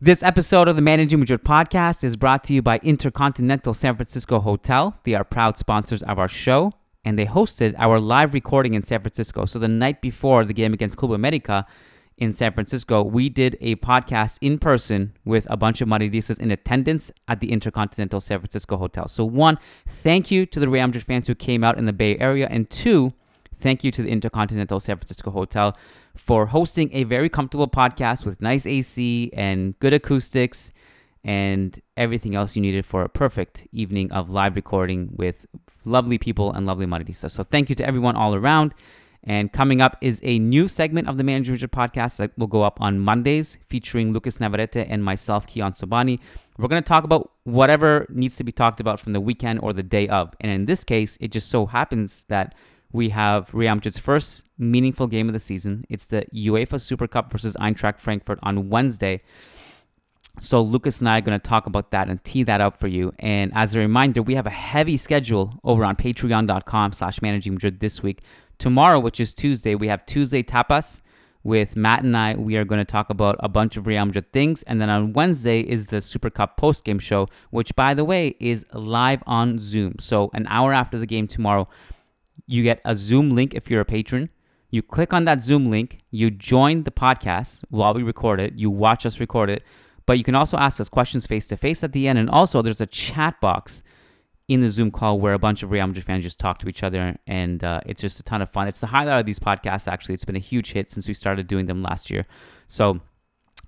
This episode of the Managing Madrid podcast is brought to you by Intercontinental San Francisco Hotel. They are proud sponsors of our show, and they hosted our live recording in San Francisco. So the night before the game against Club America in San Francisco, we did a podcast in person with a bunch of Madridistas in attendance at the Intercontinental San Francisco Hotel. So one, thank you to the Real Madrid fans who came out in the Bay Area, and two, thank you to the Intercontinental San Francisco Hotel for hosting a very comfortable podcast with nice AC and good acoustics and everything else you needed for a perfect evening of live recording with lovely people and lovely Madridistas. So thank you to everyone all around. And coming up is a new segment of the Managing Madrid podcast that will go up on Mondays featuring Lucas Navarrete and myself, Kiyan Sobhani. We're going to talk about whatever needs to be talked about from the weekend or the day of. And in this case, it just so happens that we have Real Madrid's first meaningful game of the season. It's the UEFA Super Cup versus Eintracht Frankfurt on Wednesday. So Lucas and I are going to talk about that and tee that up for you. And as a reminder, we have a heavy schedule over on patreon.com slash managing Madrid this week. Tomorrow, which is Tuesday, we have Tuesday Tapas with Matt and I. We are going to talk about a bunch of Real Madrid things. And then on Wednesday is the Super Cup post-game show, which, by the way, is live on Zoom. So an hour after the game tomorrow, you get a Zoom link if you're a patron. You click on that Zoom link, you join the podcast while we record it, you watch us record it, but you can also ask us questions face to face at the end. And also, there's a chat box in the Zoom call where a bunch of Real Madrid fans just talk to each other, and uh, it's just a ton of fun. It's the highlight of these podcasts, actually. It's been a huge hit since we started doing them last year. So,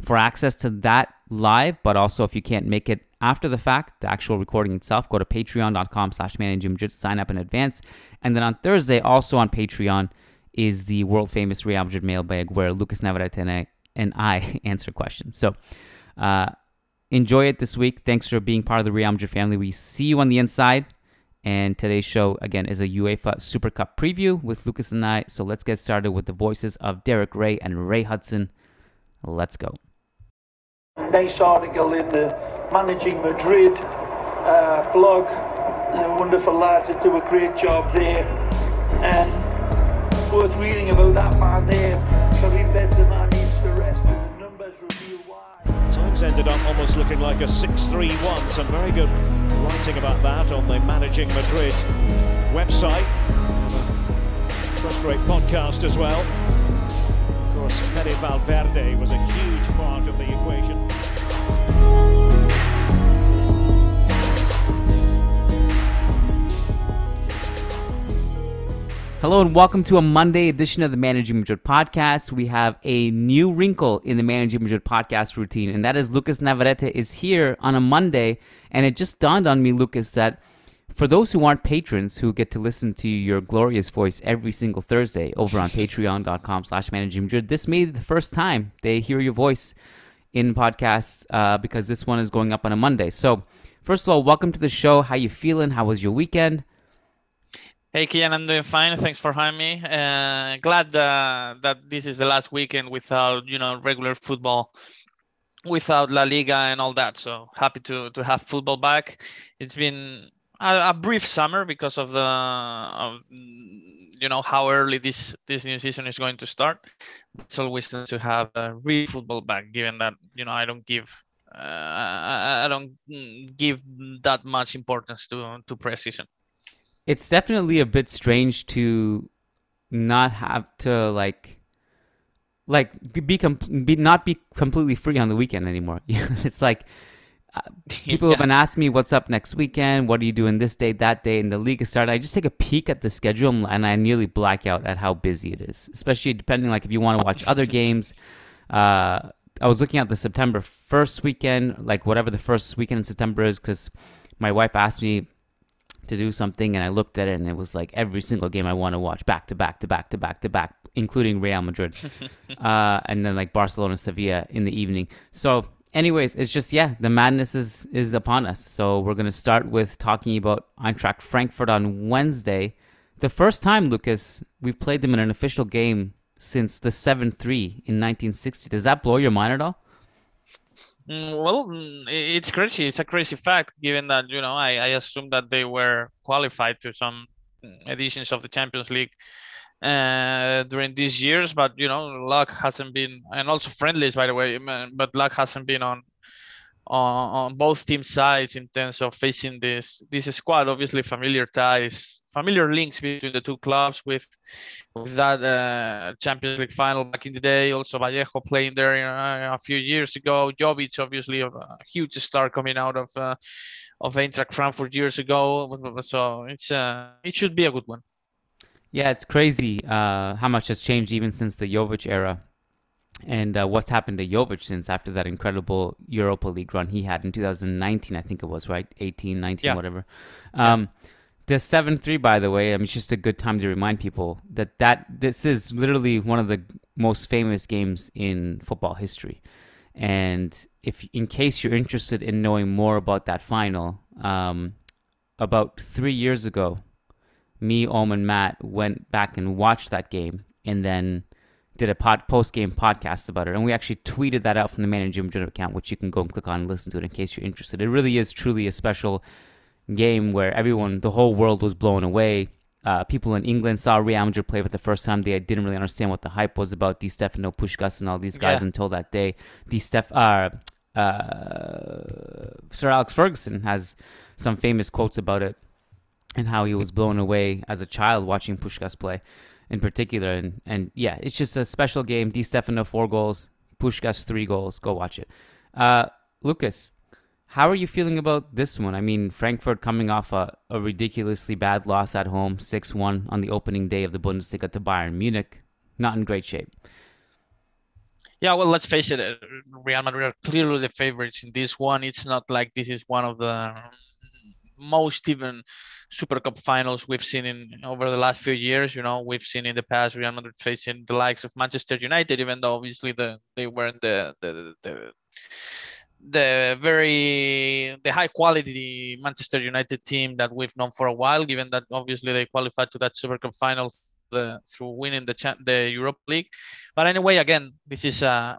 for access to that live, but also if you can't make it after the fact, the actual recording itself, go to patreon.com slash managing Madrid, sign up in advance. And then on Thursday, also on Patreon, is the world famous Real Madrid mailbag where Lucas Navarrete and I, and I answer questions. So uh, enjoy it this week. Thanks for being part of the Real Madrid family. We see you on the inside. And today's show, again, is a UEFA Super Cup preview with Lucas and I. So let's get started with the voices of Derek Ray and Ray Hudson. Let's go. Nice article in the Managing Madrid uh, blog. Wonderful lads that do a great job there. And worth reading about that man there. Karim Benzema needs to rest, and the numbers reveal why. Times ended up almost looking like a 6-3-1. Some very good writing about that on the Managing Madrid website. First rate podcast as well. Course, Valverde was a huge part of the equation. Hello and welcome to a Monday edition of the Managing Madrid podcast. We have a new wrinkle in the Managing Madrid podcast routine, and that is Lucas Navarrete is here on a Monday. And it just dawned on me, Lucas, that for those who aren't patrons who get to listen to your glorious voice every single Thursday over on patreon.com slash managing Madrid, this may be the first time they hear your voice in podcasts uh, because this one is going up on a Monday. So first of all, welcome to the show. How you feeling? How was your weekend? Hey Kiyan, I'm doing fine. Thanks for having me. Uh, glad uh, that this is the last weekend without you know regular football, without La Liga and all that. So happy to to have football back. It's been a, a brief summer because of the of, you know how early this this new season is going to start. It's always nice to have uh, real football back, given that you know I don't give. Uh, I, I don't give that much importance to to preseason it's definitely a bit strange to not have to like like be, com- be not be completely free on the weekend anymore. it's like uh, people yeah. have been asking me what's up next weekend, what are you doing this day, that day, and the league has started. I just take a peek at the schedule and I nearly black out at how busy it is, especially depending like if you want to watch other games. Uh, I was looking at the September first weekend, like whatever the first weekend in September is, because my wife asked me to do something and I looked at it and it was like every single game I want to watch back to back to back to back to back, including Real Madrid, uh, and then like Barcelona, Sevilla in the evening. So, anyways, it's just yeah, the madness is is upon us. So we're gonna start with talking about Eintracht Frankfurt on Wednesday. The first time, Lucas, we've played them in an official game since the 7 3 in 1960. Does that blow your mind at all? Mm, well, mm, it's crazy. It's a crazy fact, given that you know I, I assume that they were qualified to some editions of the Champions League uh, during these years, but you know luck hasn't been, and also friendlies by the way, but luck hasn't been on on, on both team sides in terms of facing this this squad. Obviously, familiar ties, familiar links between the two clubs with with that uh, Champions League final back in the day. Also, Vallejo playing there uh, a few years ago. Jovic, obviously, a huge star coming out of uh, of Eintracht Frankfurt years ago. So it's uh, it should be a good one. Yeah, it's crazy uh, how much has changed even since the Jovic era and uh, what's happened to Jovic since after that incredible Europa League run he had in 2019, I think it was, right? 18, 19, yeah. whatever. Um, yeah. The 7 3, by the way, I mean, it's just a good time to remind people that, that this is literally one of the most famous games in football history. And if, in case you're interested in knowing more about that final, um, about three years ago, me, Om, and Matt went back and watched that game and then did a pod, post game podcast about it, and we actually tweeted that out from the Man in Gym account, which you can go and click on and listen to it in case you're interested. It really is truly a special game where everyone, the whole world was blown away. Uh, people in England saw Real Madrid play for the first time. They didn't really understand what the hype was about Di Stefano, Puskas, and all these guys yeah. until that day. Di Steph, uh, uh, Sir Alex Ferguson has some famous quotes about it and how he was blown away as a child watching Puskas play in particular. And, and yeah, it's just a special game. Di Stefano, four goals. Puskas, three goals. Go watch it. Uh, Lucas, how are you feeling about this one? I mean, Frankfurt coming off a, a ridiculously bad loss at home, 6 1 on the opening day of the Bundesliga to Bayern Munich. Not in great shape. Yeah, well, let's face it. Real Madrid are clearly the favorites in this one. It's not like this is one of the most even Super Cup finals we've seen in over the last few years. You know, we've seen in the past Real Madrid facing the likes of Manchester United, even though obviously the they weren't the the the, the very the high quality Manchester United team that we've known for a while. Given that obviously they qualified to that Super Cup final the, through winning the the Europe League, but anyway, again, this is a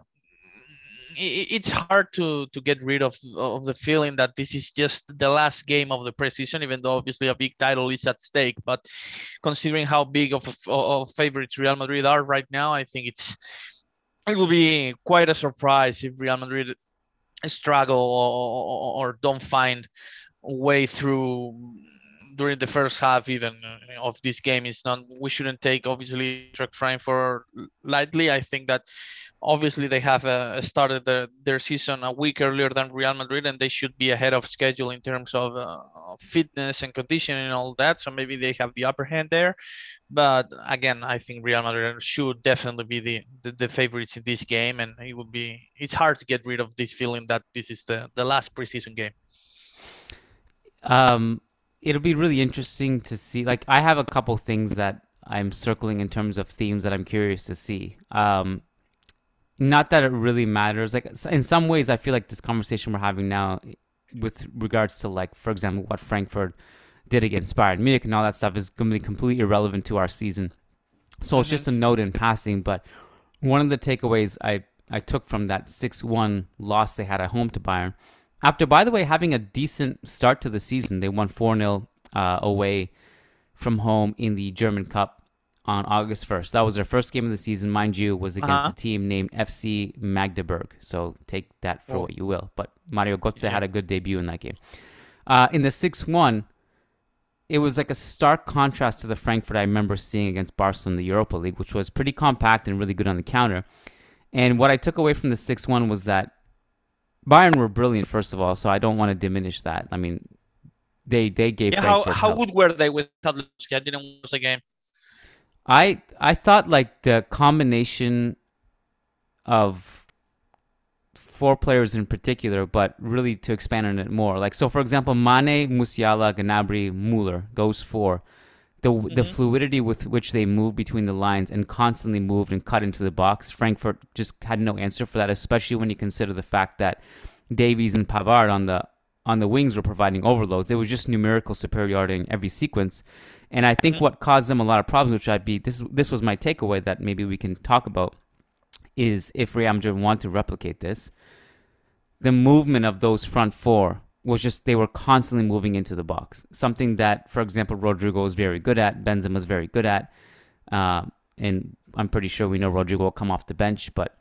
it's hard to to get rid of of the feeling that this is just the last game of the preseason, even though obviously a big title is at stake. But considering how big of, of favorites Real Madrid are right now, I think it's it will be quite a surprise if Real Madrid struggle or, or don't find way through during the first half even uh, of this game it's not we shouldn't take obviously Eintracht Frankfurt lightly i think that obviously they have uh, started the, their season a week earlier than Real Madrid, and they should be ahead of schedule in terms of uh, fitness and conditioning and all that. So maybe they have the upper hand there. But again, I think Real Madrid should definitely be the, the, the favorites in this game, and it would be it's hard to get rid of this feeling that this is the the last preseason game. Um, it'll be really interesting to see. Like, I have a couple things that I'm circling in terms of themes that I'm curious to see. Um, not that it really matters. Like in some ways, I feel like this conversation we're having now, with regards to like, for example, what Frankfurt did against Bayern Munich and all that stuff, is going to be completely irrelevant to our season. So it's just a note in passing. But one of the takeaways I I took from that six one loss they had at home to Bayern, after by the way having a decent start to the season, they won four 0 uh, away from home in the German Cup on August 1st. That was their first game of the season, mind you, was against uh-huh. a team named FC Magdeburg. So take that for oh. what you will. But Mario Götze yeah. had a good debut in that game. Uh, in the 6 1, it was like a stark contrast to the Frankfurt I remember seeing against Barcelona in the Europa League, which was pretty compact and really good on the counter. And what I took away from the 6 1 was that Bayern were brilliant, first of all, so I don't want to diminish that. I mean, they they gave. Yeah, how, how good were they with Lewandowski? I didn't watch the game. I I thought like the combination of four players in particular, but really to expand on it more. Like so, for example, Mane, Musiala, Gnabry, Muller, those four. The, mm-hmm. the fluidity with which they moved between the lines and constantly moved and cut into the box, Frankfurt just had no answer for that, especially when you consider the fact that Davies and Pavard on the on the wings were providing overloads. It was just numerical superiority in every sequence. And I think mm-hmm. what caused them a lot of problems, which I'd be this this was my takeaway that maybe we can talk about, is if Real Madrid want to replicate this, the movement of those front four was just they were constantly moving into the box. Something that, for example, Rodrygo was very good at, Benzema was very good at, uh, and I'm pretty sure we know Rodrygo will come off the bench, but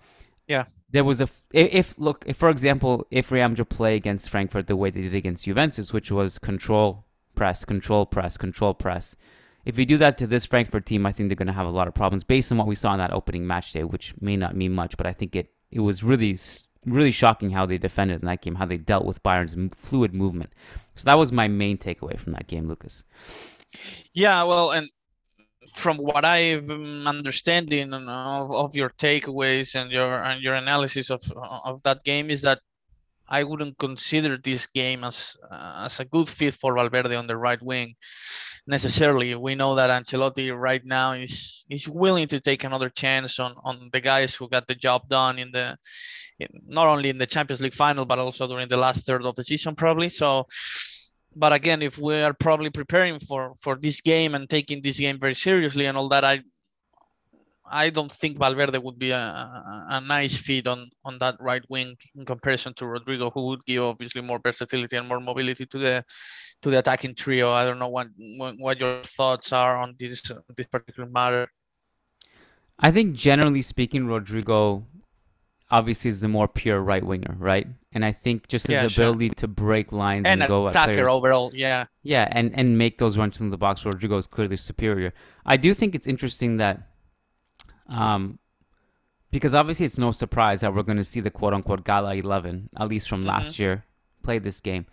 yeah, there was a if, look if for example if Real Madrid play against Frankfurt the way they did against Juventus, which was control press, control press, control press. If we do that to this Frankfurt team, I think they're going to have a lot of problems based on what we saw in that opening match day, which may not mean much, but I think it it was really really shocking how they defended in that game, how they dealt with Bayern's fluid movement. So that was my main takeaway from that game, Lucas. Yeah, well, and from what I'm understanding of, of your takeaways and your and your analysis of of that game is that I wouldn't consider this game as uh, as a good fit for Valverde on the right wing necessarily. We know that Ancelotti right now is is willing to take another chance on on the guys who got the job done in the in, not only in the Champions League final but also during the last third of the season probably. So but again, if we are probably preparing for for this game and taking this game very seriously and all that, I I don't think Valverde would be a, a, a, nice fit on on that right wing in comparison to Rodrygo, who would give obviously more versatility and more mobility to the to the attacking trio. I don't know what what your thoughts are on this this particular matter. I think generally speaking, Rodrygo obviously is the more pure right winger, right? And I think just his yeah, ability sure. to break lines and, and go at players, overall, yeah, yeah, and and make those runs in the box, Rodrygo is clearly superior. I do think it's interesting that, um, because obviously it's no surprise that we're going to see the quote unquote Gala Eleven, at least from mm-hmm. last year, play this game.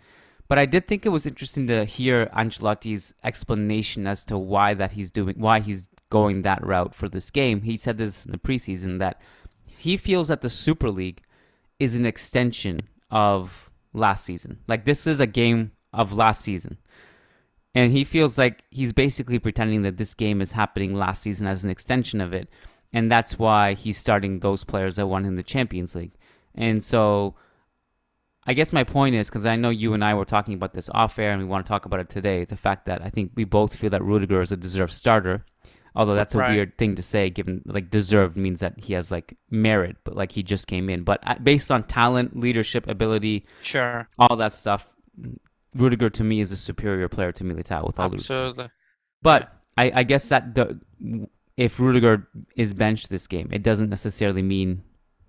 But I did think it was interesting to hear Ancelotti's explanation as to why that he's doing, why he's going that route for this game. He said this in the preseason that he feels that the Super League is an extension of last season. Like this is a game of last season. And he feels like he's basically pretending that this game is happening last season as an extension of it. And that's why he's starting those players that won in the Champions League. And so I guess my point is because I know you and I were talking about this off air and we want to talk about it today. The fact that I think we both feel that Rudiger is a deserved starter. Although that's a right. weird thing to say, given like deserved means that he has like merit, but like he just came in. But uh, based on talent, leadership, ability, sure, all that stuff, Rudiger to me is a superior player to Militao with all Absolutely. But I, I guess that the if Rudiger is benched this game, it doesn't necessarily mean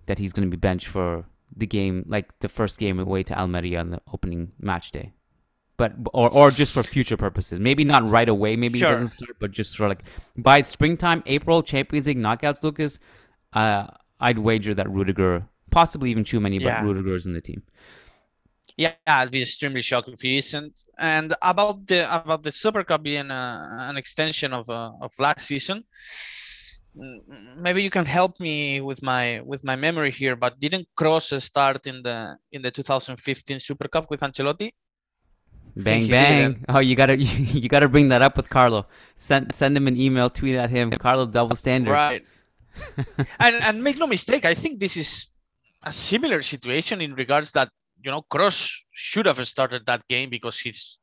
that he's going to be benched for the game, like the first game away to Almeria on the opening match day but or or just for future purposes. Maybe not right away. Maybe sure. he doesn't start, but just for like by springtime, April, Champions League knockouts. Lucas, uh, I'd wager that Rudiger, possibly even Tchouameni, yeah. but Rudiger is in the team. Yeah, I'd be extremely shocked if he isn't. And about the about the Super Cup being a, an extension of uh, of last season, mm, maybe you can help me with my with my memory here. But didn't Kroos start in the in the 2015 Super Cup with Ancelotti? Bang bang! Oh, you gotta you, gotta bring that up with Carlo. Send send him an email, tweet at him. Carlo double standards. Right. and and make no mistake, I think this is a similar situation in regards that you know Kroos should have started that game because he's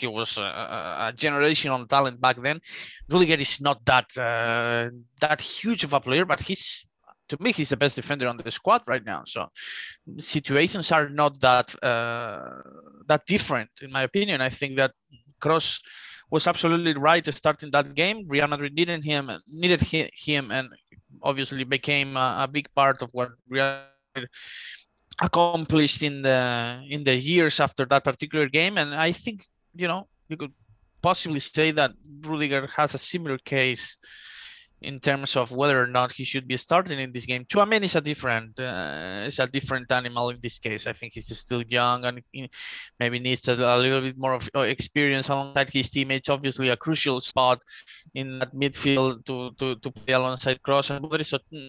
he was a, a generational talent back then. Rudiger is not that uh, that huge of a player, but he's to me, he's the best defender on the squad right now. So situations are not that uh, that different, in my opinion. I think that Kroos was absolutely right starting that game. Real Madrid needed him, needed him, and obviously became a, a big part of what Real accomplished in the in the years after that particular game. And I think you know you could possibly say that Rudiger has a similar case in terms of whether or not he should be starting in this game. Tchouameni is a different, uh, is a different animal in this case. I think he's still young and maybe needs a, a, little bit more of uh, experience alongside his teammates. Obviously, a crucial spot in that midfield to to, to play alongside Kroos and Modric. So mm,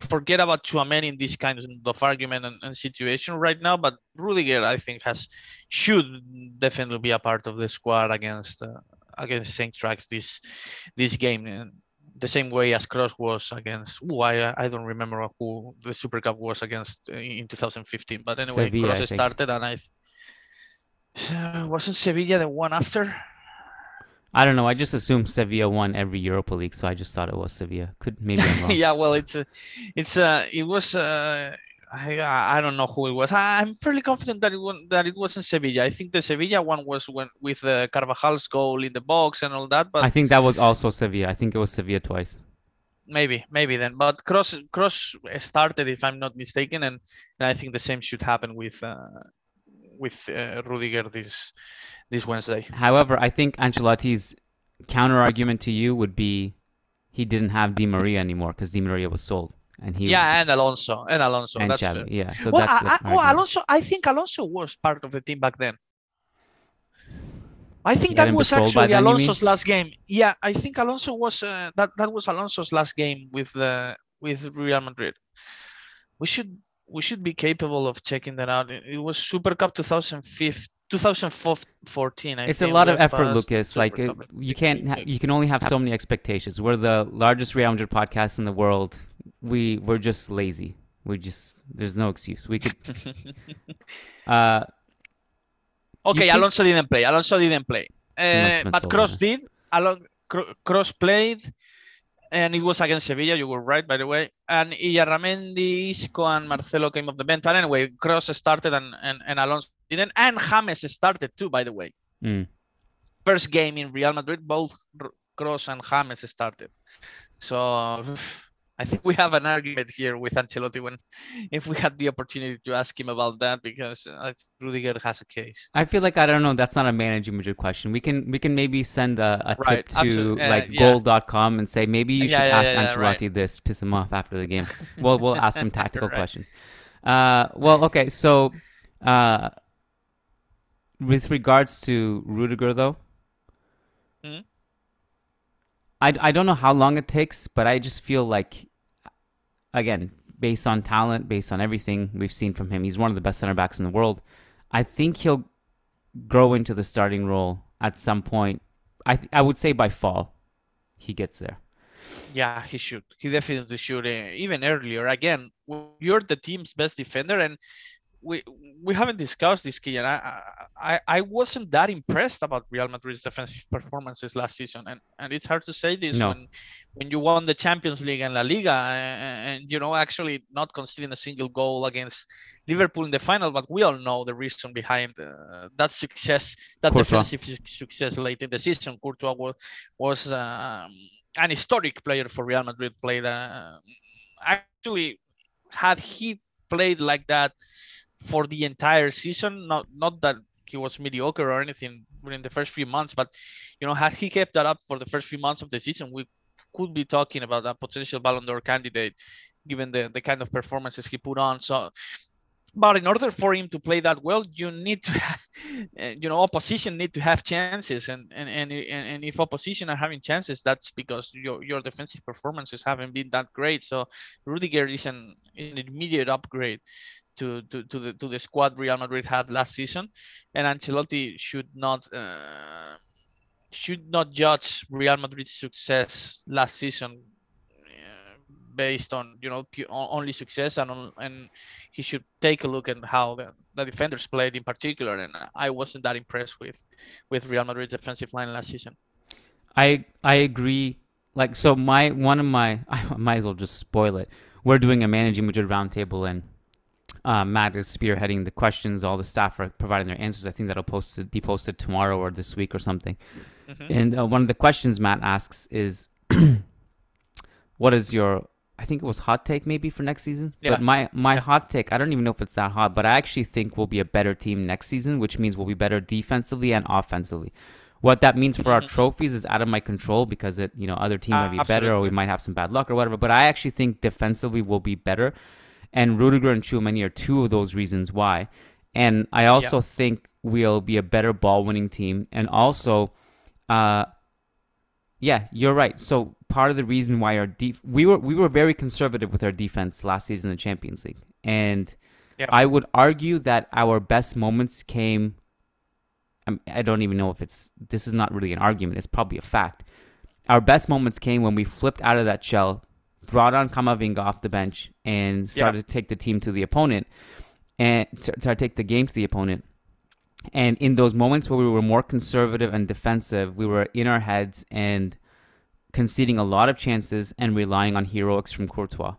forget about Tchouameni in this kind of argument and, and situation right now. But Rudiger, I think, has should definitely be a part of the squad against. Uh, against Eintracht this this game the same way as Kroos was against. Ooh, I I don't remember who the Super Cup was against in 2015. But anyway, Sevilla, Kroos started, and I uh, wasn't Sevilla the one after. I don't know. I just assumed Sevilla won every Europa League, so I just thought it was Sevilla. Could maybe yeah, well, it's a, it's a, it was uh, I, I don't know who it was. I'm fairly confident that it was, that it wasn't Sevilla. I think the Sevilla one was when with uh, Carvajal's goal in the box and all that. But I think that was also Sevilla. I think it was Sevilla twice. maybe, maybe then. But cross Kroos started, if I'm not mistaken, and, and I think the same should happen with uh, with uh, Rudiger this this Wednesday. However, I think Ancelotti's counter argument to you would be he didn't have Di Maria anymore because Di Maria was sold, and he yeah, and Alonso and Alonso. and that's Xavi, yeah. So well, that's I, I, argument. Alonso. I think Alonso was part of the team back then. I think He that was been sold by actually then. Alonso's last game. Yeah, I think Alonso was uh, that. That was Alonso's last game with uh, with Real Madrid. We should we should be capable of checking that out. It was Super Cup 2005, 2014. I It's a lot of effort, Lucas. Super Like it, Cup. you can't, ha- you can only have so many expectations. We're the largest Real Madrid podcast in the world. We we're just lazy. We just there's no excuse. We could. Uh, Okay, Alonso didn't play. Alonso didn't play. Uh, but Kroos did. Alon- Cro- Kroos played, and it was against Sevilla. You were right, by the way. And Illarramendi, Isco, and Marcelo came off the bench. But anyway, Kroos started, and, and, and Alonso didn't. And James started too, by the way. mm. First game in Real Madrid, both Kroos and James started. So I think we have an argument here with Ancelotti when, if we had the opportunity to ask him about that, because think Rudiger has a case. I feel like I don't know. That's not a managing Madrid question. We can we can maybe send a, a Right, tip to uh, like yeah. goal.com and say maybe you Yeah, should yeah, ask yeah, yeah, right. Ancelotti this, piss him off after the game. we'll we'll ask him tactical Right. questions. Uh, well, okay. So, uh, with regards to Rudiger, though, I I don't know how long it takes, but I just feel like, again, based on talent, based on everything we've seen from him, he's one of the best center backs in the world. I think he'll grow into the starting role at some point. I I would say by fall, he gets there. Yeah, he should. He definitely should. Uh, even earlier, again, you're the team's best defender, and we we haven't discussed this, Kiyan. I, I I wasn't that impressed about Real Madrid's defensive performances last season, and, and it's hard to say this No. when when you won the Champions League and La Liga, and, and you know actually not conceding a single goal against Liverpool in the final. But we all know the reason behind uh, that success, that Courtois. defensive success late in the season. Courtois was was um, an historic player for Real Madrid. Played uh, actually had he played like that for the entire season, not not that he was mediocre or anything during the first few months, but you know, had he kept that up for the first few months of the season, we could be talking about a potential Ballon d'Or candidate, given the the kind of performances he put on. So. But in order for him to play that well, you need to, have, you know, opposition need to have chances, and and and and and if opposition are having chances, that's because your your defensive performances haven't been that great. So Rudiger is an, an immediate upgrade to, to, to the to the squad Real Madrid had last season, and Ancelotti should not uh, should not judge Real Madrid's success last season uh, based on you know only success and on, and he should take a look at how the, the defenders played in particular and I wasn't that impressed with with Real Madrid's defensive line last season. I I agree. Like so, my one of my I might as well just spoil it. We're doing a managing Madrid roundtable, and uh, Matt is spearheading the questions. All the staff are providing their answers. I think that'll posted be posted tomorrow or this week or something. Mhm. And uh, one of the questions Matt asks is, "What is your?" I think it was hot take maybe for next season. Yeah. But my my hot take, I don't even know if it's that hot, but I actually think we'll be a better team next season, which means we'll be better defensively and offensively. What that means for our Mhm. trophies is out of my control because it, you know, other teams might be better or we might have some bad luck or whatever. But I actually think defensively we'll be better. And Rudiger and Tchouameni are two of those reasons why. And I also think we'll be a better ball winning team. And also, uh, yeah, you're right. So part of the reason why our def- we were we were very conservative with our defense last season in the Champions League, and Yeah. I would argue that our best moments came. I don't even know if it's this is not really an argument. It's probably a fact. Our best moments came when we flipped out of that shell, brought on Camavinga off the bench, and started to take the team to the opponent, and to, to take the game to the opponent. And in those moments where we were more conservative and defensive, we were in our heads and conceding a lot of chances and relying on heroics from Courtois.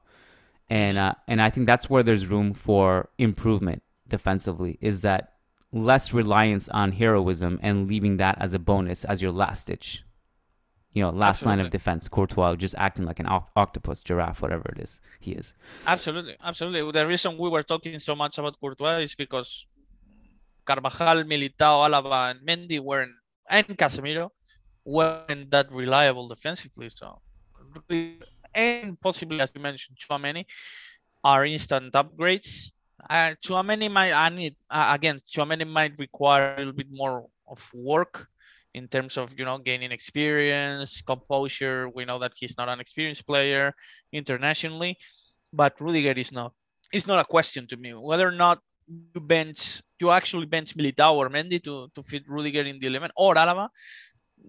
And uh, and I think that's where there's room for improvement defensively. Is that less reliance on heroism and leaving that as a bonus as your last ditch. You know, last line of defense. Courtois just acting like an octopus, giraffe, whatever it is he is. Absolutely, absolutely. The reason we were talking so much about Courtois is because Carvajal, Militao, Alaba, and Mendy weren't, and Casemiro weren't that reliable defensively. So, and possibly, as you mentioned, Tchouameni are instant upgrades. Uh, Tchouameni might, I need uh, again, Tchouameni might require a little bit more of work in terms of you know gaining experience, composure. We know that he's not an experienced player internationally, but Rudiger is not. It's not a question to me whether or not you bench, you actually bench Militao or Mendy to to fit Rudiger in the eleven or Alaba.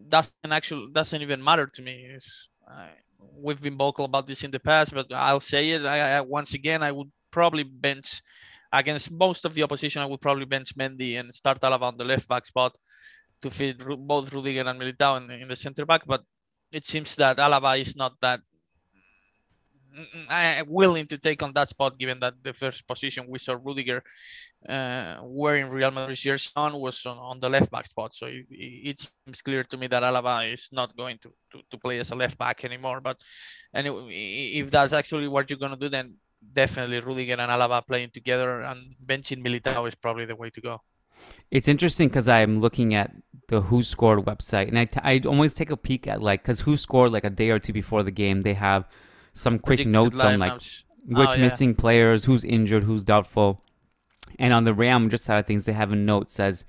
Doesn't actually doesn't even matter to me. Uh, we've been vocal about this in the past, but I'll say it I, I, once again. I would probably bench against most of the opposition. I would probably bench Mendy and start Alaba on the left back spot to fit both Rudiger and Militao in, in the center back. But it seems that Alaba is not that mm, uh, willing to take on that spot, given that the first position we saw Rudiger uh, wearing Real Madrid's jersey on was on, on the left back spot. So it, it seems clear to me that Alaba is not going to, to, to play as a left back anymore. But anyway, if that's actually what you're going to do, then definitely Rudiger and Alaba playing together and benching Militao is probably the way to go. It's interesting because I'm looking at the WhoScored website, and I, t- I always take a peek at like because WhoScored like a day or two before the game, they have some quick Predicted notes on like which Oh, yeah. missing players, who's injured, who's doubtful. And on the Real Madrid side of things, they have a note says,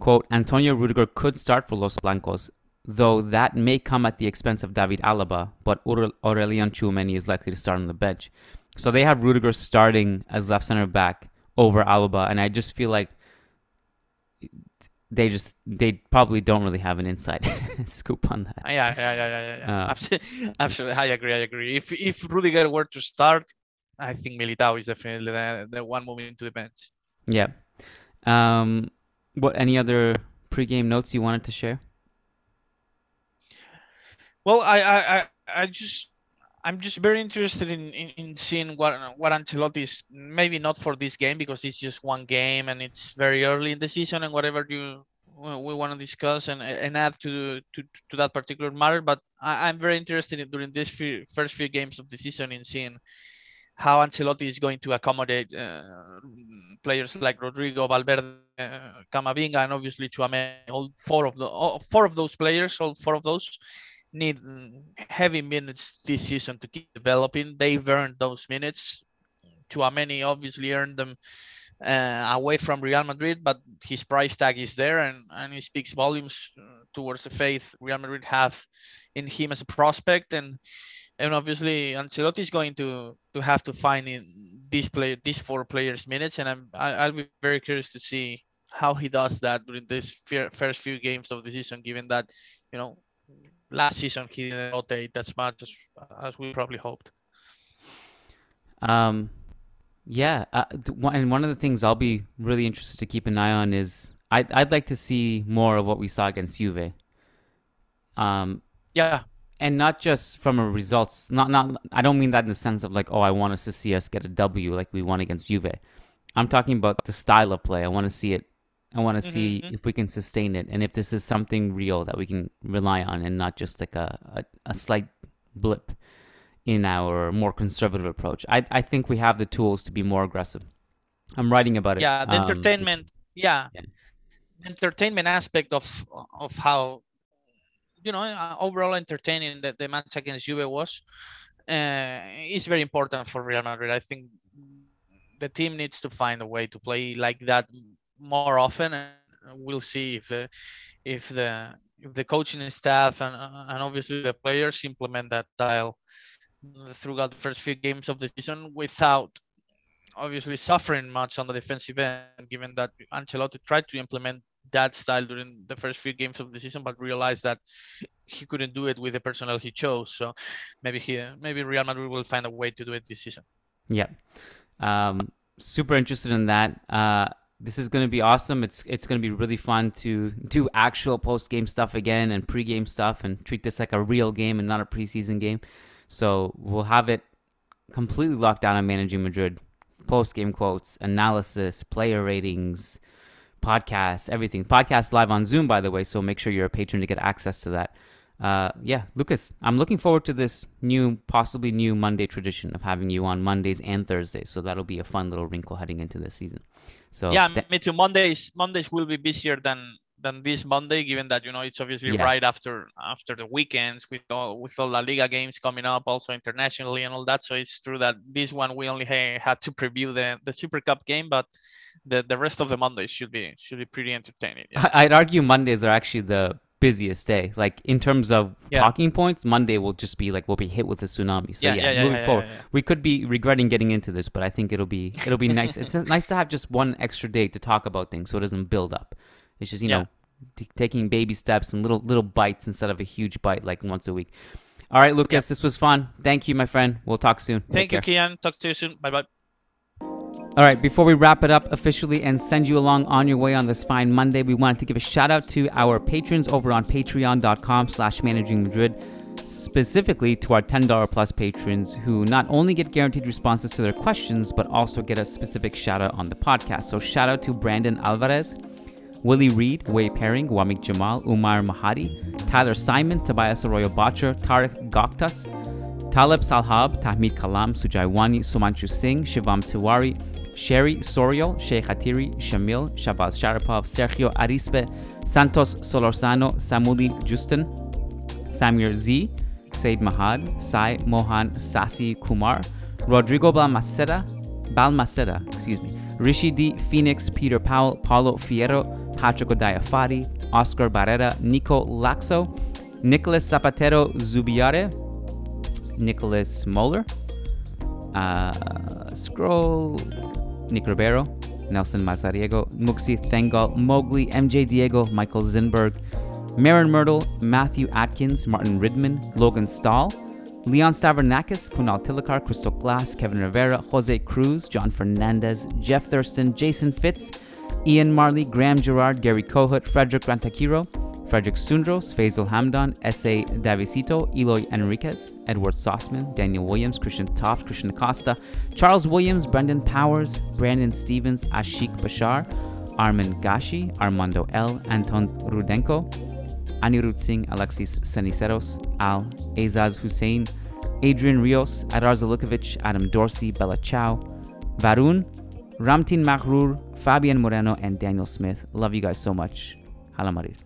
"quote Antonio Rudiger could start for Los Blancos, though that may come at the expense of David Alaba, but Aure- Aurélien Tchouameni is likely to start on the bench." So they have Rudiger starting as left center back over Alaba, and I just feel like they just they probably don't really have an inside scoop on that. Yeah, yeah, yeah, yeah, yeah. Uh, Absolutely, absolutely. I agree. I agree. If if Rudiger were to start, I think Militao is definitely the, the one moving to the bench. Yeah. Um, what any other pregame notes you wanted to share? Well, I I, I, I just I'm just very interested in, in, in seeing what what Ancelotti is maybe not for this game because it's just one game and it's very early in the season and whatever you we, want to discuss and and add to to, to that particular matter. But I, I'm very interested in during this few, first few games of the season in seeing how Ancelotti is going to accommodate uh, players like Rodrygo, Valverde, uh, Camavinga, and obviously Tchouameni. All four of the all, four of those players, all four of those need mm, heavy minutes this season to keep developing. They've earned those minutes. Tchouameni obviously earned them uh, away from Real Madrid, but his price tag is there, and and he speaks volumes uh, towards the faith Real Madrid have in him as a prospect, and and obviously Ancelotti is going to to have to find in these play these four players minutes, and I'm I, I'll be very curious to see how he does that during this fir- first few games of the season, given that you know last season he didn't rotate as much as, as we probably hoped. Um, yeah, uh, and one of the things I'll be really interested to keep an eye on is I'd I'd like to see more of what we saw against Juve. Um, Yeah, and not just from a results. Not not. I don't mean that in the sense of like, oh, I want us to see us get a W like we won against Juve. I'm talking about the style of play. I want to see it. I want to see Mhm. if we can sustain it and if this is something real that we can rely on and not just like a, a, a slight blip in our more conservative approach. I, I think we have the tools to be more aggressive. I'm writing about it. yeah, the um, entertainment. Yeah. Yeah. the entertainment aspect of of how you know uh, overall entertaining that the match against Juve was uh, is very important for Real Madrid. I think the team needs to find a way to play like that more often, and we'll see if uh, if the if the coaching staff and and obviously the players implement that style throughout the first few games of the season without obviously suffering much on the defensive end, given that Ancelotti tried to implement that style during the first few games of the season, but realized that he couldn't do it with the personnel he chose. So maybe he, maybe Real Madrid will find a way to do it this season. Yeah. Um, super interested in that. Uh, this is going to be awesome. It's it's going to be really fun to do actual post game stuff again and pre game stuff and treat this like a real game and not a preseason game. So we'll have it completely locked down on managing Madrid. Post game quotes, analysis, player ratings, podcasts, everything. Podcast live on Zoom, by the way. So make sure you're a patron to get access to that. Uh, yeah, Lucas, I'm looking forward to this new, possibly new Monday tradition of having you on Mondays and Thursdays. So that'll be a fun little wrinkle heading into this season. So yeah, th- me too. Mondays Mondays will be busier than than this Monday, given that you know it's obviously Yeah. right after after the weekends with all with all La Liga games coming up, also internationally and all that. So it's true that this one we only ha- had to preview the the Super Cup game, but the the rest of the Mondays should be should be pretty entertaining. Yeah. I'd argue Mondays are actually the busiest day. Like in terms of Yeah. talking points, Monday will just be like we'll be hit with a tsunami. So Yeah, yeah, yeah, moving forward, we could be regretting getting into this, but I think it'll be it'll be nice. it's nice to have just one extra day to talk about things, so it doesn't build up. It's just you know t- taking baby steps and little little bites instead of a huge bite like once a week. All right, Lucas, this was fun. Thank you, my friend. We'll talk soon. Take Thank you, care. Kiyan. Talk to you soon. Bye bye. All right, before we wrap it up officially and send you along on your way on this fine Monday, we wanted to give a shout out to our patrons over on patreon.com slash managing Madrid, specifically to our $10 plus patrons who not only get guaranteed responses to their questions, but also get a specific shout out on the podcast. So shout out to Brandon Alvarez, Willie Reed, Wei Pairing, Wamik Jamal, Umar Mahadi, Tyler Simon, Tobias Arroyo Botcher, Tariq Goktas, Talib Salhab, Tahmid Kalam, Sujaiwani, Sumanchu Singh, Shivam Tiwari, Sherry Soriol, Sheikh Hatiri, Shamil, Shabaz Sharapov, Sergio Arispe, Santos Solorzano, Samuli Justin, Samir Z, Said Mahad, Sai Mohan Sasi Kumar, Rodrigo Balmaceda, Balmaceda, excuse me, Rishi D, Phoenix, Peter Powell, Paulo Fierro, Patrick Odayafari, Oscar Barrera, Nico Laxo, Nicholas Zapatero Zubiare, Nicholas Moeller, uh, Scroll, Nick Ribeiro, Nelson Mazariego, Muxi Thengal, Mowgli, MJ Diego, Michael Zinberg, Marin Myrtle, Matthew Atkins, Martin Ridman, Logan Stahl, Leon Stavernakis, Kunal Tilakar, Crystal Glass, Kevin Rivera, Jose Cruz, John Fernandez, Jeff Thurston, Jason Fitz, Ian Marley, Graham Gerard, Gary Kohut, Frederick Rantakiro, Frederick Sundros, Faisal Hamdan, S.A. Davisito, Eloy Enriquez, Edward Sossman, Daniel Williams, Christian Toft, Christian Acosta, Charles Williams, Brendan Powers, Brandon Stevens, Ashik Bashar, Armin Gashi, Armando L, Anton Rudenko, Anirudh Singh, Alexis Saniceros, Al, Azaz Hussein, Adrian Rios, Adar Zalukovic, Adam Dorsey, Bella Chow, Varun, Ramtin Mahrur, Fabian Moreno, and Daniel Smith. Love you guys so much. Hala Madrid.